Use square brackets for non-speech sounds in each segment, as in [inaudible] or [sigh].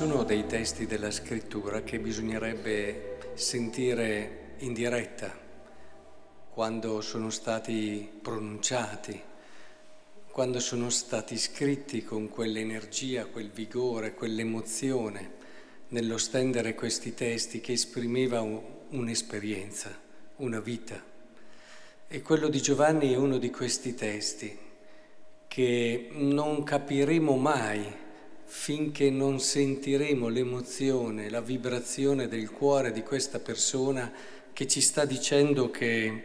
sono dei testi della scrittura che bisognerebbe sentire in diretta quando sono stati pronunciati, quando sono stati scritti con quell'energia, quel vigore, quell'emozione nello stendere questi testi che esprimeva un'esperienza, una vita. E quello di Giovanni è uno di questi testi che non capiremo mai finché non sentiremo l'emozione, la vibrazione del cuore di questa persona che ci sta dicendo che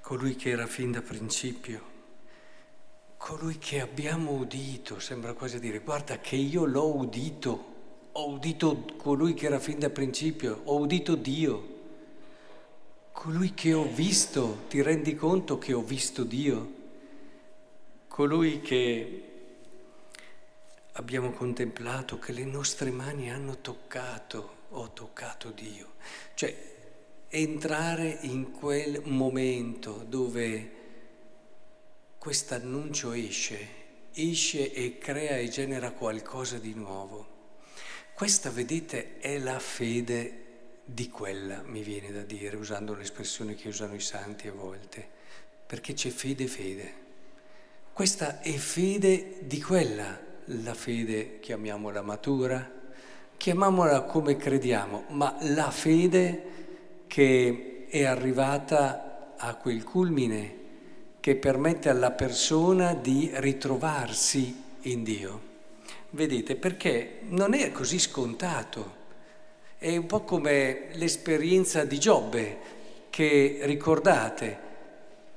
colui che era fin da principio, colui che abbiamo udito, sembra quasi dire, guarda che io l'ho udito, ho udito colui che era fin da principio, ho udito Dio, colui che ho visto, ti rendi conto che ho visto Dio? Colui che abbiamo contemplato che le nostre mani hanno toccato, ho toccato Dio. Cioè, entrare in quel momento dove questo annuncio esce, esce e crea e genera qualcosa di nuovo. Questa, vedete, è la fede di quella, mi viene da dire, usando l'espressione che usano i santi a volte, perché c'è fede fede. Questa è fede di quella la fede chiamiamola matura, chiamiamola come crediamo, ma la fede che è arrivata a quel culmine che permette alla persona di ritrovarsi in Dio. Vedete, perché non è così scontato. È un po' come l'esperienza di Giobbe, che ricordate,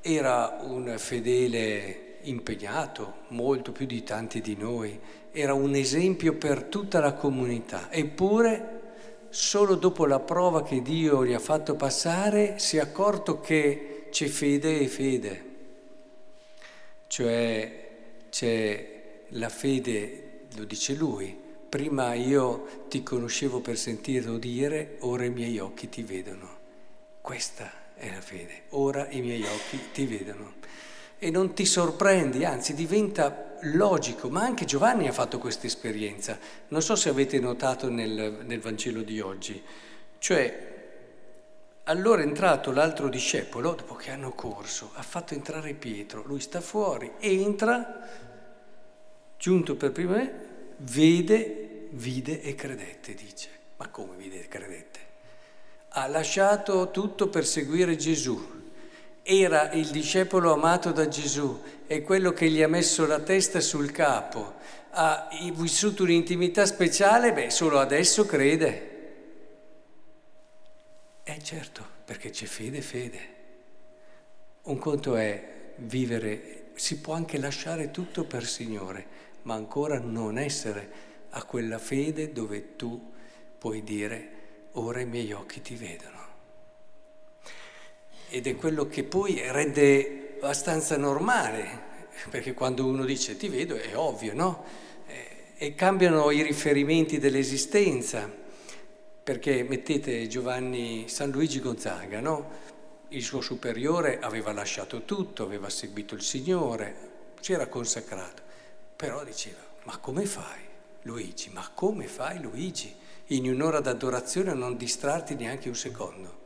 era un fedele impegnato, molto più di tanti di noi, era un esempio per tutta la comunità. Eppure, solo dopo la prova che Dio gli ha fatto passare, si è accorto che c'è fede e fede. Cioè c'è la fede, lo dice lui, prima io ti conoscevo per sentire dire, ora i miei occhi ti vedono. Questa è la fede, ora i miei occhi ti vedono e non ti sorprendi, anzi diventa logico, ma anche Giovanni ha fatto questa esperienza. Non so se avete notato nel, nel Vangelo di oggi, cioè allora è entrato l'altro discepolo, dopo che hanno corso, ha fatto entrare Pietro, lui sta fuori, entra, giunto per prima me, vede, vide e credette, dice. Ma come vide e credette? Ha lasciato tutto per seguire Gesù era il discepolo amato da Gesù, è quello che gli ha messo la testa sul capo, ha vissuto un'intimità speciale, beh, solo adesso crede. Eh certo, perché c'è fede, fede. Un conto è vivere, si può anche lasciare tutto per Signore, ma ancora non essere a quella fede dove tu puoi dire, ora i miei occhi ti vedono ed è quello che poi rende abbastanza normale, perché quando uno dice ti vedo è ovvio, no? E cambiano i riferimenti dell'esistenza, perché mettete Giovanni San Luigi Gonzaga, no? Il suo superiore aveva lasciato tutto, aveva seguito il Signore, si era consacrato, però diceva, ma come fai Luigi? Ma come fai Luigi? In un'ora d'adorazione a non distrarti neanche un secondo.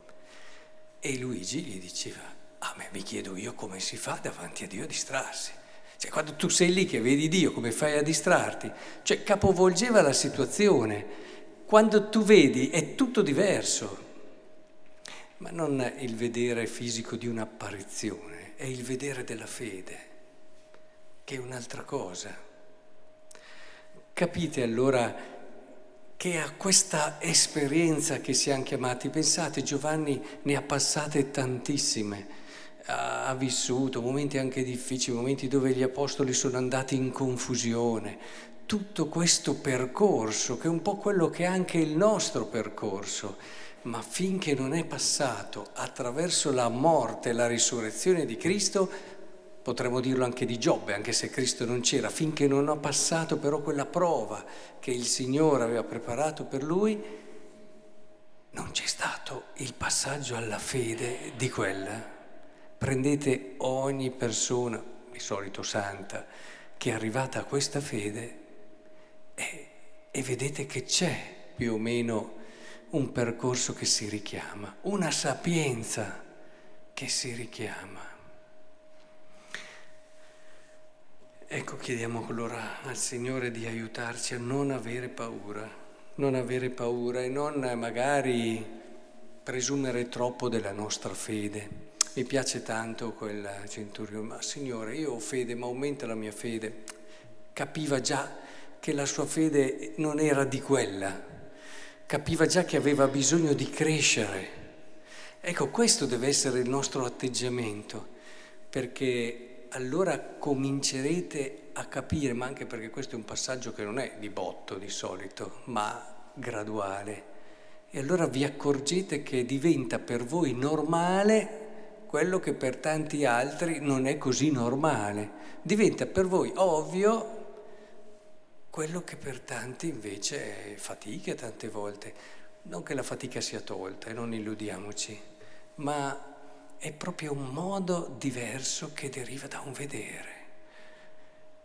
E Luigi gli diceva, a me mi chiedo io come si fa davanti a Dio a distrarsi. Cioè, quando tu sei lì che vedi Dio, come fai a distrarti? Cioè, capovolgeva la situazione. Quando tu vedi è tutto diverso. Ma non il vedere fisico di un'apparizione, è il vedere della fede, che è un'altra cosa. Capite allora che ha questa esperienza che siamo chiamati. Pensate, Giovanni ne ha passate tantissime, ha vissuto momenti anche difficili, momenti dove gli apostoli sono andati in confusione. Tutto questo percorso, che è un po' quello che è anche il nostro percorso, ma finché non è passato attraverso la morte e la risurrezione di Cristo, Potremmo dirlo anche di Giobbe, anche se Cristo non c'era, finché non ha passato però quella prova che il Signore aveva preparato per lui, non c'è stato il passaggio alla fede di quella. Prendete ogni persona, di solito santa, che è arrivata a questa fede e, e vedete che c'è più o meno un percorso che si richiama, una sapienza che si richiama. Ecco, chiediamo allora al Signore di aiutarci a non avere paura, non avere paura e non magari presumere troppo della nostra fede. Mi piace tanto quel centurione, ma Signore, io ho fede, ma aumenta la mia fede. Capiva già che la sua fede non era di quella, capiva già che aveva bisogno di crescere. Ecco, questo deve essere il nostro atteggiamento, perché allora comincerete a capire, ma anche perché questo è un passaggio che non è di botto di solito, ma graduale. E allora vi accorgete che diventa per voi normale quello che per tanti altri non è così normale. Diventa per voi ovvio quello che per tanti invece è fatica tante volte. Non che la fatica sia tolta, e non illudiamoci, ma è proprio un modo diverso che deriva da un vedere.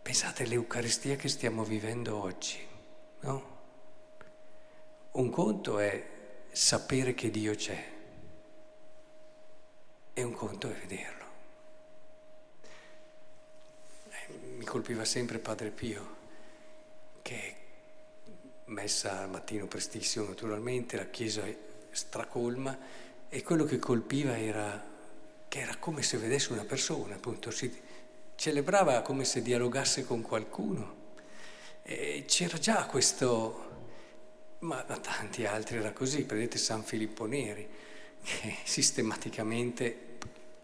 Pensate all'Eucaristia che stiamo vivendo oggi, no? Un conto è sapere che Dio c'è e un conto è vederlo. Eh, mi colpiva sempre Padre Pio, che messa al mattino prestissimo naturalmente, la chiesa stracolma, e quello che colpiva era che era come se vedesse una persona, appunto, si celebrava come se dialogasse con qualcuno. E c'era già questo, ma da tanti altri era così, prendete San Filippo Neri, che [laughs] sistematicamente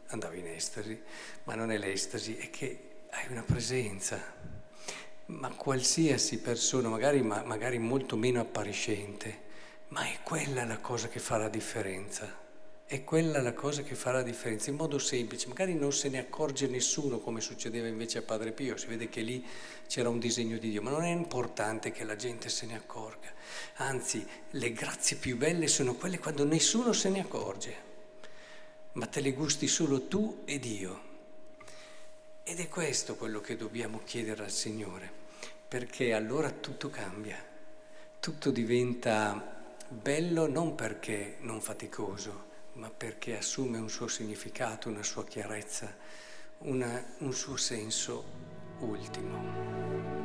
andava in estasi, ma non è l'estasi, è che hai una presenza. Ma qualsiasi persona, magari, ma, magari molto meno appariscente, ma è quella la cosa che fa la differenza. È quella la cosa che fa la differenza, in modo semplice. Magari non se ne accorge nessuno, come succedeva invece a Padre Pio, si vede che lì c'era un disegno di Dio, ma non è importante che la gente se ne accorga. Anzi, le grazie più belle sono quelle quando nessuno se ne accorge, ma te le gusti solo tu e Dio. Ed è questo quello che dobbiamo chiedere al Signore, perché allora tutto cambia, tutto diventa bello non perché non faticoso, ma perché assume un suo significato, una sua chiarezza, una, un suo senso ultimo.